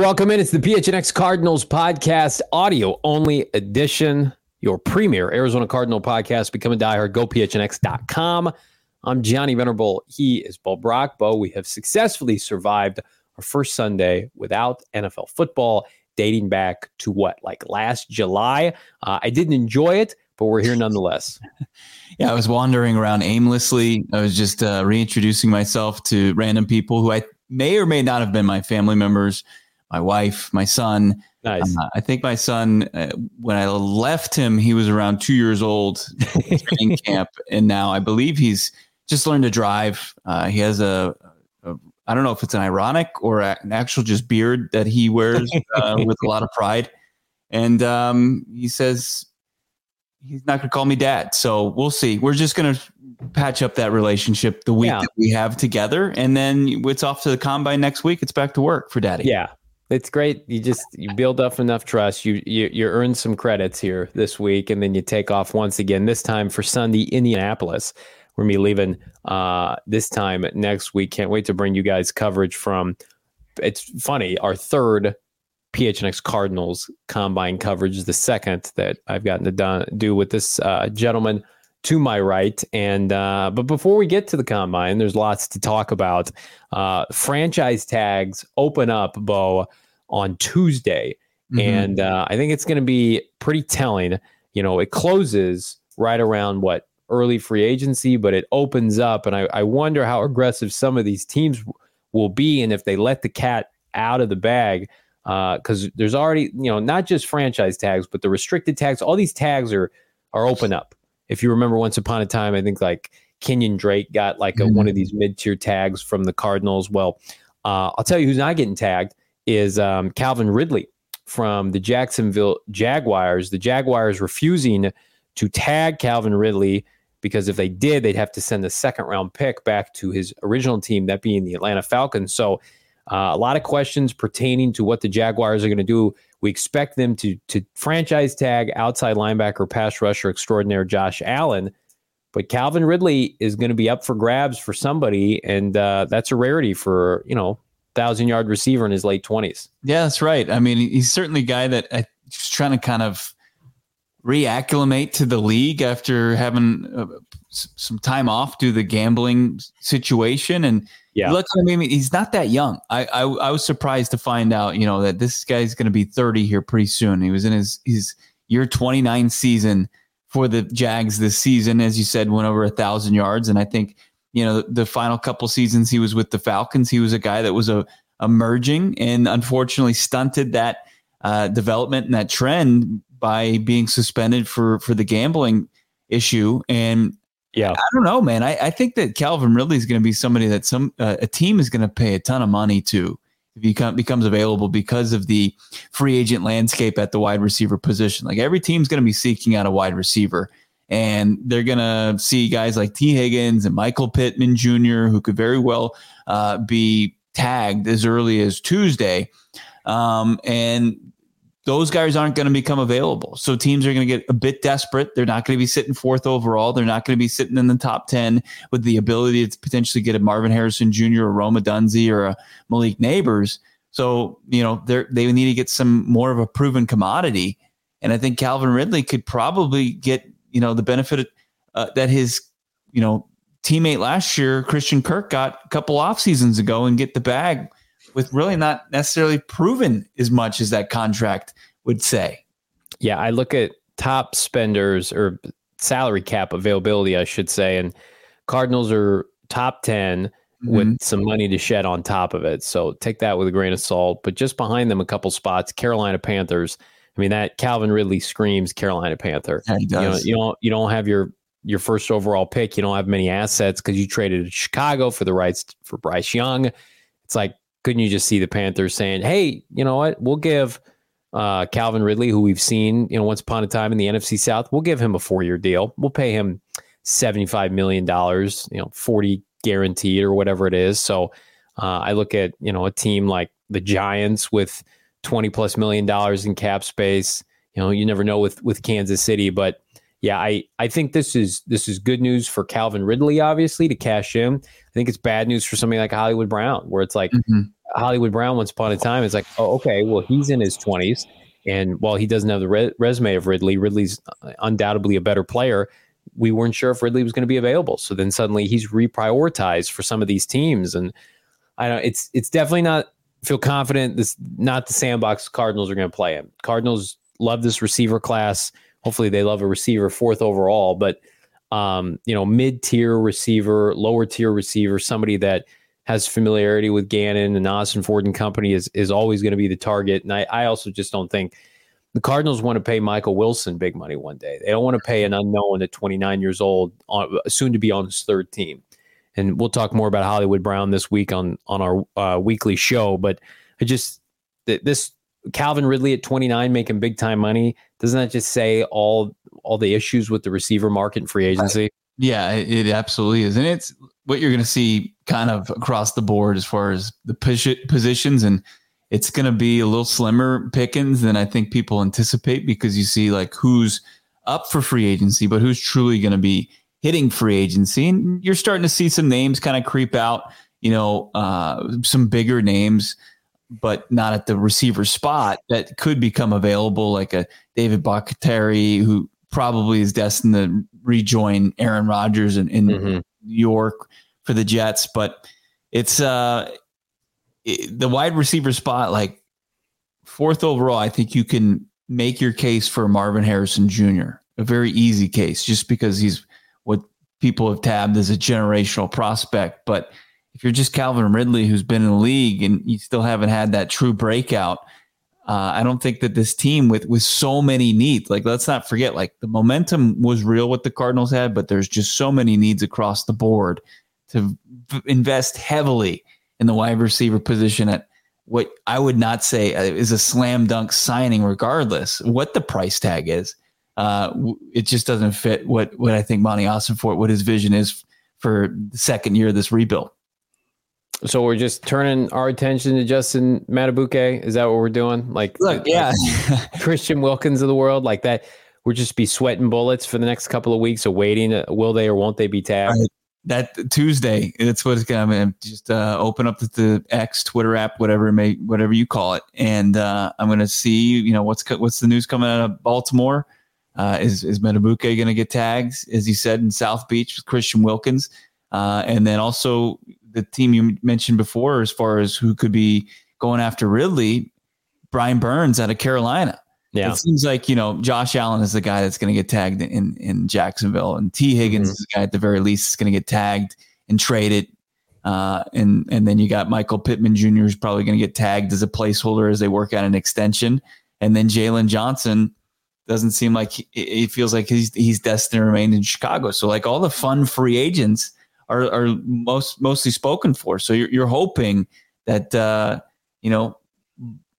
Welcome in. It's the PHNX Cardinals podcast, audio only edition, your premier Arizona Cardinal podcast. Become a diehard. Go PHNX.com. I'm Johnny Venerable. He is Bo Brack. Bo, we have successfully survived our first Sunday without NFL football, dating back to what, like last July? Uh, I didn't enjoy it, but we're here nonetheless. yeah, I was wandering around aimlessly. I was just uh, reintroducing myself to random people who I may or may not have been my family members my wife, my son. Nice. Uh, I think my son, uh, when I left him, he was around two years old, training camp, and now I believe he's just learned to drive. Uh, he has a, a, I don't know if it's an ironic or an actual just beard that he wears uh, with a lot of pride, and um, he says he's not going to call me dad. So we'll see. We're just going to patch up that relationship the week yeah. that we have together, and then it's off to the combine next week. It's back to work for daddy. Yeah, it's great. You just you build up enough trust. You you you earn some credits here this week, and then you take off once again. This time for Sunday, Indianapolis. We're gonna be leaving uh, this time next week. Can't wait to bring you guys coverage from. It's funny. Our third PHNX Cardinals combine coverage the second that I've gotten to do with this uh, gentleman to my right. And uh, but before we get to the combine, there's lots to talk about. Uh, franchise tags open up, Bo, on Tuesday, mm-hmm. and uh, I think it's going to be pretty telling. You know, it closes right around what early free agency, but it opens up, and I, I wonder how aggressive some of these teams will be, and if they let the cat out of the bag because uh, there's already you know not just franchise tags but the restricted tags all these tags are are open up if you remember once upon a time, I think like Kenyon Drake got like a, mm-hmm. one of mm-hmm. these mid tier tags from the Cardinals. Well, uh, I'll tell you who's not getting tagged is um, Calvin Ridley from the Jacksonville Jaguars. The Jaguars refusing to tag Calvin Ridley because if they did, they'd have to send the second round pick back to his original team, that being the Atlanta Falcons. So, uh, a lot of questions pertaining to what the Jaguars are going to do we expect them to to franchise tag outside linebacker, pass rusher extraordinaire Josh Allen, but Calvin Ridley is going to be up for grabs for somebody, and uh, that's a rarity for you know thousand yard receiver in his late twenties. Yeah, that's right. I mean, he's certainly a guy that I, he's trying to kind of reacclimate to the league after having uh, some time off due to the gambling situation and yeah. Look, I mean, he's not that young. I, I, I was surprised to find out, you know, that this guy's going to be 30 here pretty soon. He was in his his year 29 season for the Jags this season, as you said, went over a thousand yards. And I think, you know, the, the final couple seasons he was with the Falcons, he was a guy that was a emerging and unfortunately stunted that uh, development and that trend by being suspended for for the gambling issue. And yeah, I don't know, man. I, I think that Calvin Ridley is going to be somebody that some uh, a team is going to pay a ton of money to if he come, becomes available because of the free agent landscape at the wide receiver position. Like every team's going to be seeking out a wide receiver, and they're going to see guys like Tee Higgins and Michael Pittman Jr., who could very well uh, be tagged as early as Tuesday. Um, and those guys aren't going to become available. So teams are going to get a bit desperate. They're not going to be sitting fourth overall. They're not going to be sitting in the top 10 with the ability to potentially get a Marvin Harrison Jr., or Rome Odunze, or a Malik Nabers. So, you know, they they need to get some more of a proven commodity. And I think Calvin Ridley could probably get, you know, the benefit uh, that his, you know, teammate last year, Christian Kirk, got a couple off seasons ago and get the bag with really not necessarily proven as much as that contract would say. Yeah, I look at top spenders or salary cap availability, I should say, and Cardinals are top 10 mm-hmm. with some money to shed on top of it. So take that with a grain of salt. But just behind them, a couple spots, Carolina Panthers. I mean, that Calvin Ridley screams Carolina Panther. Yeah, he does. You, know, you don't you don't have your your first overall pick. You don't have many assets because you traded to Chicago for the rights for Bryce Young. It's like couldn't you just see the Panthers saying, "Hey, you know what? We'll give uh, Calvin Ridley, who we've seen, you know, once upon a time in the NFC South, we'll give him a four-year deal. We'll pay him seventy-five million dollars, you know, forty guaranteed or whatever it is." So uh, I look at you know a team like the Giants with twenty plus million dollars in cap space. You know, you never know with with Kansas City, but yeah, I, I think this is this is good news for Calvin Ridley, obviously, to cash in. I think it's bad news for somebody like Hollywood Brown, where it's like, mm-hmm. Hollywood Brown once upon a time. is like, oh, okay, well, he's in his 20s. And while he doesn't have the re- resume of Ridley, Ridley's undoubtedly a better player. We weren't sure if Ridley was going to be available. So then suddenly he's reprioritized for some of these teams. And I don't it's it's definitely not feel confident this not the sandbox Cardinals are going to play him. Cardinals love this receiver class. Hopefully they love a receiver fourth overall, but um, you know, mid-tier receiver, lower tier receiver, somebody that has familiarity with Gannon and Ossenfort and company is is always going to be the target. And I, I also just don't think the Cardinals want to pay Michael Wilson big money one day. They don't want to pay an unknown at 29 years old, on, soon to be on his third team. And we'll talk more about Hollywood Brown this week on on our uh, weekly show. But I just this Calvin Ridley at 29 making big time money doesn't that just say all all the issues with the receiver market and free agency? Yeah, it, it absolutely is, and it's what you're going to see kind of across the board as far as the positions and it's going to be a little slimmer pickings than I think people anticipate because you see like who's up for free agency, but who's truly going to be hitting free agency. And you're starting to see some names kind of creep out, you know, uh, some bigger names, but not at the receiver spot that could become available, like a David Bakhtiari, who probably is destined to rejoin Aaron Rodgers in, in mm-hmm. New York for the Jets. But it's uh, it, the wide receiver spot, like fourth overall, I think you can make your case for Marvin Harrison Jr. A very easy case, just because he's what people have tabbed as a generational prospect. But if you're just Calvin Ridley, who's been in the league and you still haven't had that true breakout, uh, I don't think that this team with with so many needs, like let's not forget, like the momentum was real what the Cardinals had, but there's just so many needs across the board to v- invest heavily in the wide receiver position at what I would not say uh, is a slam dunk signing, regardless what the price tag is. Uh, it just doesn't fit what what I think Monti Austin for what his vision is for the second year of this rebuild. So we're just turning our attention to Justin Madubuike. Is that what we're doing? Like, look, yeah, Christian Wilkins of the world, like that. We'll just be sweating bullets for the next couple of weeks of waiting. Uh, will they or won't they be tagged? Right that Tuesday. That's what it's gonna be. Just uh, open up the, the, X Twitter app, whatever may whatever you call it, and uh, I'm gonna see you know what's what's the news coming out of Baltimore. Uh, is is Madubuike gonna get tagged as you said in South Beach with Christian Wilkins, uh, and then also the team you mentioned before as far as who could be going after Ridley, Brian Burns out of Carolina. Yeah. It seems like, you know, Josh Allen is the guy that's going to get tagged in, in Jacksonville, and Tee Higgins mm-hmm. is the guy at the very least is going to get tagged and traded. Uh, and and then you got Michael Pittman Jr. is probably going to get tagged as a placeholder as they work out an extension. And then Jaylon Johnson doesn't seem like he, it feels like he's he's destined to remain in Chicago. So like all the fun free agents are are most mostly spoken for. So you're you're hoping that uh, you know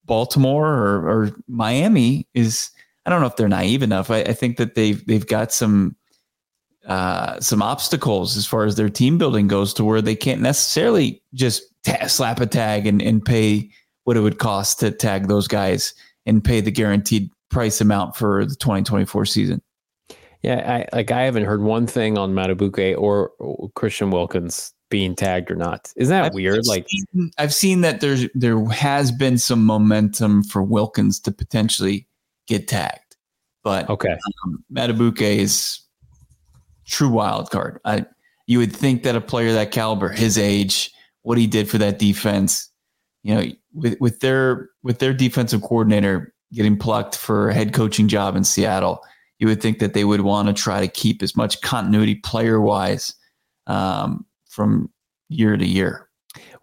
Baltimore or, or Miami is I don't know if they're naive enough. I, I think that they've they've got some uh, some obstacles as far as their team building goes to where they can't necessarily just slap a tag and, and pay what it would cost to tag those guys and pay the guaranteed price amount for the 2024 season. Yeah, I like I haven't heard one thing on Madubuike or, Christian Wilkins being tagged or not. Isn't that I've, weird? I've like seen, I've seen that there's there has been some momentum for Wilkins to potentially get tagged, but okay, um, Madubuike is true wild card. I you would think that a player that caliber, his age, what he did for that defense, you know, with with their with their defensive coordinator getting plucked for a head coaching job in Seattle, you would think that they would want to try to keep as much continuity player wise um, from year to year.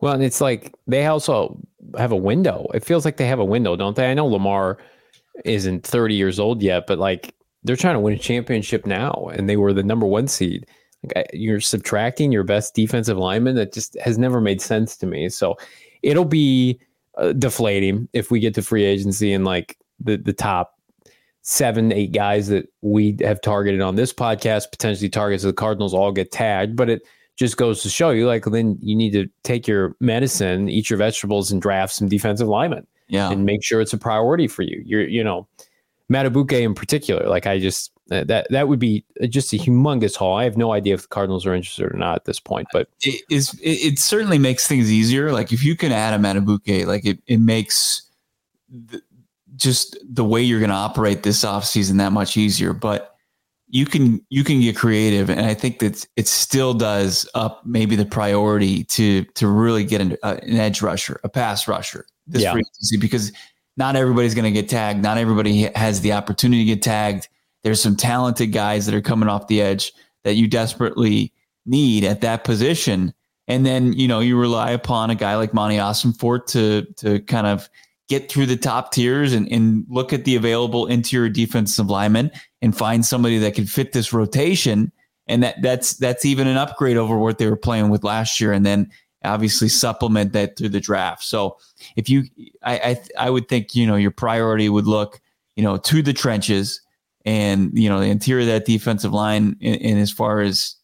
Well, and it's like they also have a window. It feels like they have a window, don't they? I know Lamar isn't 30 years old yet, but like they're trying to win a championship now, and they were the number one seed. Like you're subtracting your best defensive lineman. That just has never made sense to me. So it'll be uh, deflating if we get to free agency and like the the top seven, eight guys that we have targeted on this podcast, potentially targets of the Cardinals, all get tagged. But it just goes to show you like then you need to take your medicine, eat your vegetables, and draft some defensive linemen. Yeah. And make sure it's a priority for you. You're, you know, Madubuike in particular. Like I just uh, that that would be just a humongous haul. I have no idea if the Cardinals are interested or not at this point, but it is it, it certainly makes things easier. Like if you can add a Madubuike, like it it makes the, just the way you're going to operate this offseason that much easier. But you can you can get creative, and I think that it still does up maybe the priority to to really get an, uh, an edge rusher, a pass rusher this yeah. agency because not everybody's going to get tagged. Not everybody has the opportunity to get tagged. There's some talented guys that are coming off the edge that you desperately need at that position. And then, you know, you rely upon a guy like Monti Ossenfort to to kind of get through the top tiers and, and look at the available interior defensive linemen and find somebody that can fit this rotation. And that that's that's even an upgrade over what they were playing with last year. And then obviously supplement that through the draft. So if you I I, I would think, you know, your priority would look, you know, to the trenches and you know the interior of that defensive line and as far as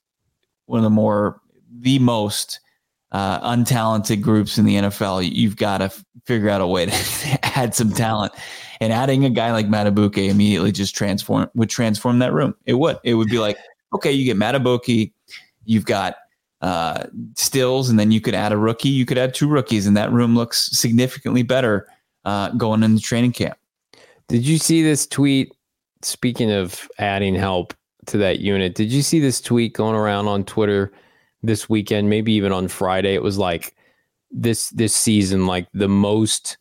one of the more the most uh, untalented groups in the NFL, you've got to f- figure out a way to add some talent. And adding a guy like Madubuike immediately just transform would transform that room. It would. It would be like, okay, you get Madubuike, you've got uh, Stills, and then you could add a rookie. You could add two rookies, and that room looks significantly better uh, going into training camp. Did you see this tweet? Speaking of adding help to that unit, did you see this tweet going around on Twitter? This weekend, maybe even on Friday. It was like this this season, like the most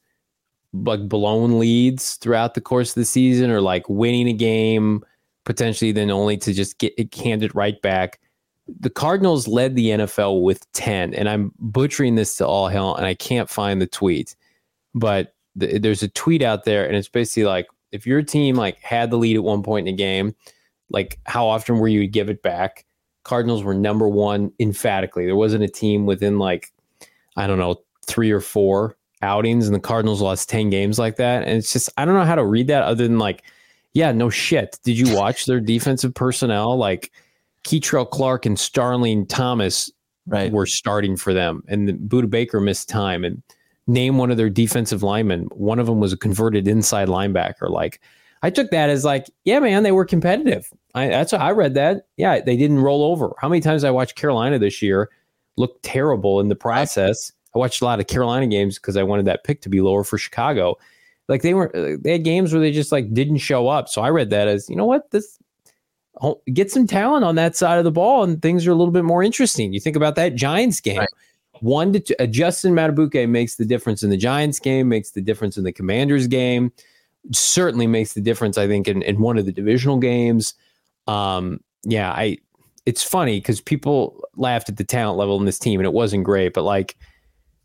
like blown leads throughout the course of the season, or like winning a game potentially, then only to just get it handed right back. The Cardinals led the NFL with ten, and I'm butchering this to all hell, and I can't find the tweet, but th- there's a tweet out there, and it's basically like if your team like had the lead at one point in a game, like how often were you give it back? Cardinals were number one emphatically. There wasn't a team within like, I don't know, three or four outings, and the Cardinals lost 10 games like that. And it's just, I don't know how to read that other than like, yeah, no shit. Did you watch their defensive personnel? Like Kei'Trel Clark and Starling Thomas right. were starting for them, and Budda Baker missed time. And name one of their defensive linemen. One of them was a converted inside linebacker. Like, I took that as like, yeah, man, they were competitive. I, that's what I read that. Yeah, they didn't roll over. How many times I watched Carolina this year look terrible in the process? I watched a lot of Carolina games because I wanted that pick to be lower for Chicago. Like they were, they had games where they just like didn't show up. So I read that as, you know what, this get some talent on that side of the ball, and things are a little bit more interesting. You think about that Giants game. Right. One to two, uh, Justin Madubuike makes the difference in the Giants game, makes the difference in the Commanders game certainly makes the difference, I think, in, in one of the divisional games. Um, yeah, I it's funny because people laughed at the talent level in this team and it wasn't great, but like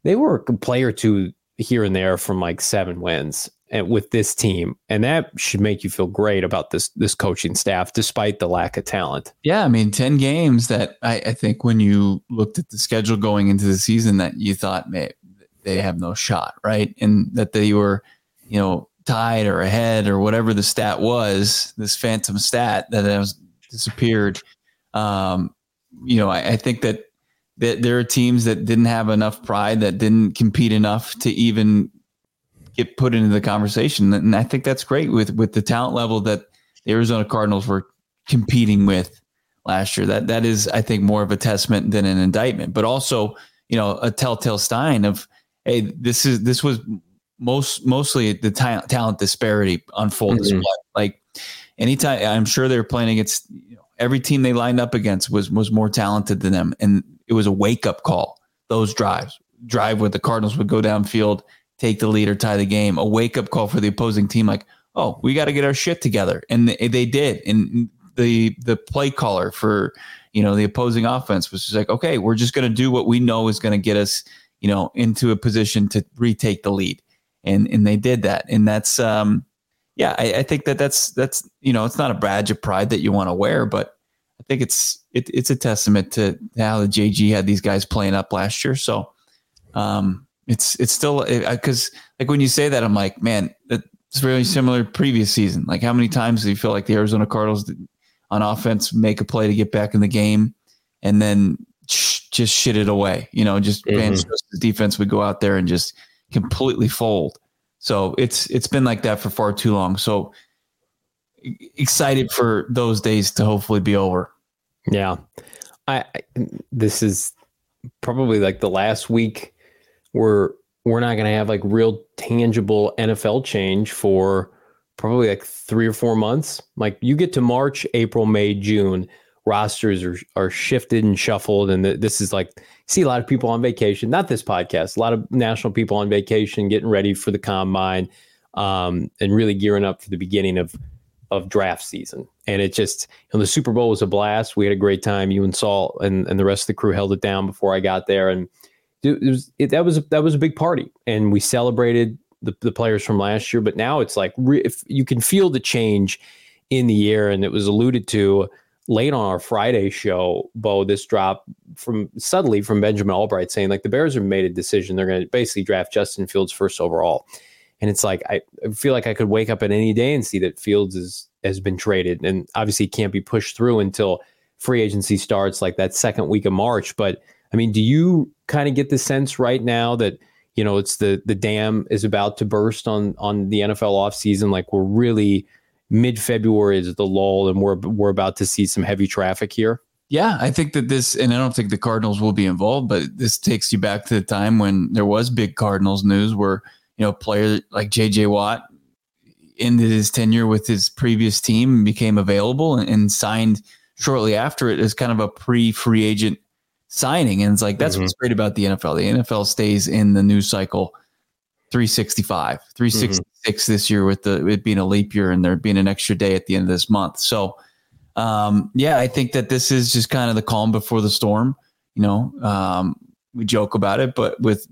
they were a player two here and there from like seven wins and with this team. And that should make you feel great about this this coaching staff, despite the lack of talent. Yeah, I mean, 10 games that I, I think when you looked at the schedule going into the season that you thought they have no shot, right? And that they were, you know, tied or ahead or whatever the stat was, this phantom stat that has disappeared. Um, you know, I, I think that, that there are teams that didn't have enough pride, that didn't compete enough to even get put into the conversation. And I think that's great with with the talent level that the Arizona Cardinals were competing with last year. That that is, I think, more of a testament than an indictment, but also, you know, a telltale sign of, hey, this is this was most mostly the talent, talent disparity on full mm-hmm. display. Like anytime, I'm sure they were playing against you know, every team they lined up against was was more talented than them, and it was a wake up call. Those drives, drive where the Cardinals would go downfield, take the lead or tie the game, a wake up call for the opposing team. Like, oh, we got to get our shit together, and they, they did. And the the play caller for you know the opposing offense was just like, okay, we're just going to do what we know is going to get us you know into a position to retake the lead and and they did that, and that's um, yeah, I, I think that that's that's you know it's not a badge of pride that you want to wear, but I think it's it, it's a testament to how the JG had these guys playing up last year. So um, it's it's still because like when you say that, I'm like, man, it's very similar previous season. Like how many times do you feel like the Arizona Cardinals on offense make a play to get back in the game, and then just shit it away? You know, just mm-hmm. defense would go out there and just completely fold. So it's it's been like that for far too long. So excited for those days to hopefully be over. Yeah. I, I this is probably like the last week where we're not going to have like real tangible NFL change for probably like 3 or 4 months. Like you get to March, April, May, June, rosters are are shifted and shuffled and this is like see a lot of people on vacation, not this podcast, a lot of national people on vacation getting ready for the combine um, and really gearing up for the beginning of of draft season. And it just, you know, the Super Bowl was a blast. We had a great time. You and Saul and, and the rest of the crew held it down before I got there. And it was, it, that was, a, that was a big party. And we celebrated the, the players from last year, but now it's like, re- if you can feel the change in the air. And it was alluded to late on our Friday show, Bo, this drop from suddenly from Benjamin Albright saying like the Bears have made a decision. They're going to basically draft Justin Fields first overall. And it's like I feel like I could wake up at any day and see that Fields is has been traded, and obviously can't be pushed through until free agency starts, like that second week of March. But I mean, do you kind of get the sense right now that you know it's the the dam is about to burst on on the NFL offseason? Like we're really mid February is the lull, and we're we're about to see some heavy traffic here. Yeah, I think that this, and I don't think the Cardinals will be involved, but this takes you back to the time when there was big Cardinals news where you know, player like JJ Watt ended his tenure with his previous team and became available and, and signed shortly after it as kind of a pre free agent signing. And it's like, that's mm-hmm. what's great about the NFL. The NFL stays in the news cycle 365, 366 mm-hmm. this year with the it being a leap year and there being an extra day at the end of this month. So, um, yeah, I think that this is just kind of the calm before the storm. You know, um, we joke about it, but with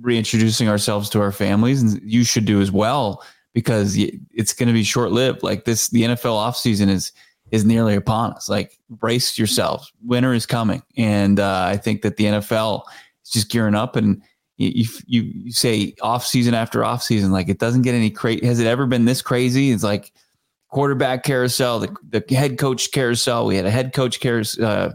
reintroducing ourselves to our families and you should do as well because it's going to be short lived like this the NFL offseason is is nearly upon us like brace yourselves winter is coming and uh, I think that the NFL is just gearing up and you, you you say off season after off season like it doesn't get any crazy has it ever been this crazy it's like quarterback carousel the, the head coach carousel we had a head coach carousel uh,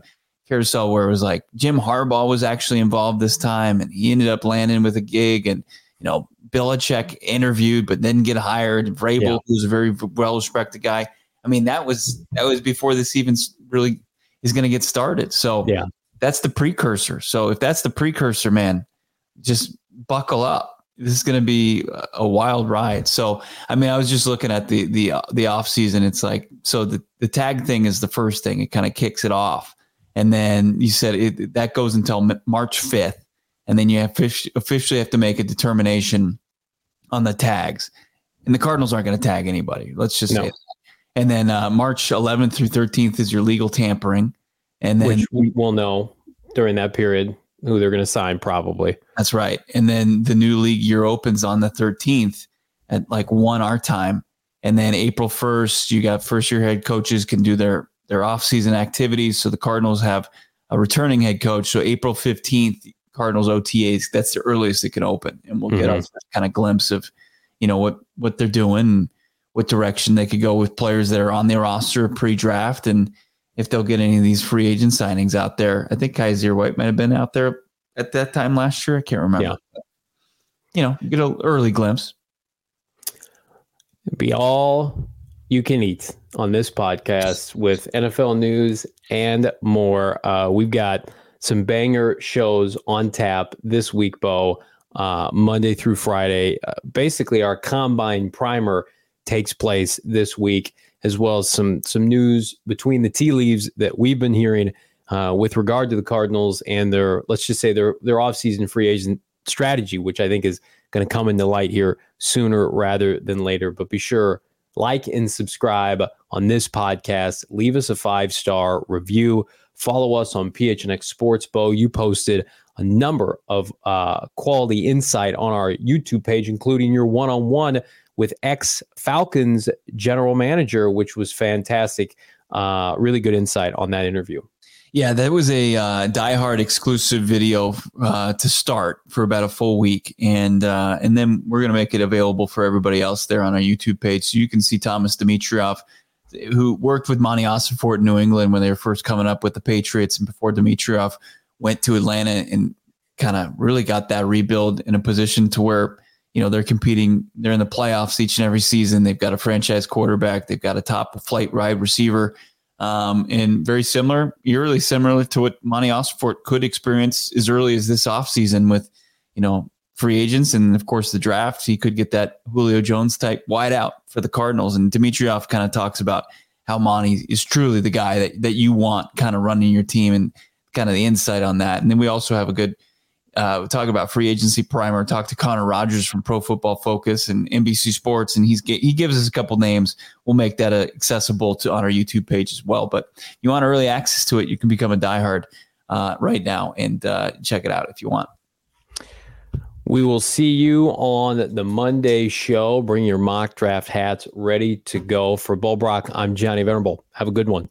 carousel where it was like Jim Harbaugh was actually involved this time and he ended up landing with a gig and you know Belichick interviewed but didn't get hired. Vrabel, yeah. who's a very well respected guy. I mean that was that was before this even really is going to get started. So yeah, that's the precursor. So if that's the precursor, man, just buckle up. This is going to be a wild ride. So I mean, I was just looking at the the the off season. It's like so the the tag thing is the first thing. It kind of kicks it off and then you said it, that goes until March 5th. And then you have officially have to make a determination on the tags. And the Cardinals aren't going to tag anybody. Let's just no. say that. And then uh, March 11th through 13th is your legal tampering. And then Which we will know during that period who they're going to sign, probably. That's right. And then the new league year opens on the 13th at like one our time. And then April 1st, you got first year head coaches can do their their off-season activities. So the Cardinals have a returning head coach. So April 15th, Cardinals OTAs, that's the earliest it can open. And we'll mm-hmm. get a kind of glimpse of, you know, what what they're doing, what direction they could go with players that are on their roster pre-draft and if they'll get any of these free agent signings out there. I think Kyzir White might have been out there at that time last year. I can't remember. Yeah. You know, get an early glimpse. Be all you can eat on this podcast with NFL news and more. Uh, we've got some banger shows on tap this week, Bo, uh, Monday through Friday. Uh, basically, our combine primer takes place this week, as well as some some news between the tea leaves that we've been hearing uh, with regard to the Cardinals and their let's just say their their offseason free agent strategy, which I think is going to come into light here sooner rather than later. But be sure like and subscribe on this podcast. Leave us a five star review. Follow us on PHNX Sports. Bo, you posted a number of uh, quality insight on our YouTube page, including your one on one with ex Falcons general manager, which was fantastic. Uh, really good insight on that interview. Yeah, that was a uh, diehard exclusive video uh, to start for about a full week, and uh, and then we're gonna make it available for everybody else there on our YouTube page, so you can see Thomas Dimitroff, who worked with Monti Ossenfort in New England when they were first coming up with the Patriots, and before Dimitroff went to Atlanta and kind of really got that rebuild in a position to where you know they're competing. They're in the playoffs each and every season. They've got a franchise quarterback. They've got a top flight wide receiver. Um, and very similar, eerily similar to what Monti Ossenfort could experience as early as this offseason with, you know, free agents and of course the draft. He could get that Julio Jones type wide out for the Cardinals. And Dimitroff kind of talks about how Monti is truly the guy that, that you want kind of running your team and kind of the insight on that. And then we also have a good uh, talk about free agency primer. Talk to Connor Rogers from Pro Football Focus and NBC Sports, and he's he gives us a couple names. We'll make that uh, accessible to on our YouTube page as well. But if you want early access to it, you can become a diehard uh, right now and uh, check it out if you want. We will see you on the Monday show. Bring your mock draft hats ready to go. For Bo Brack, I'm Johnny Venerable. Have a good one.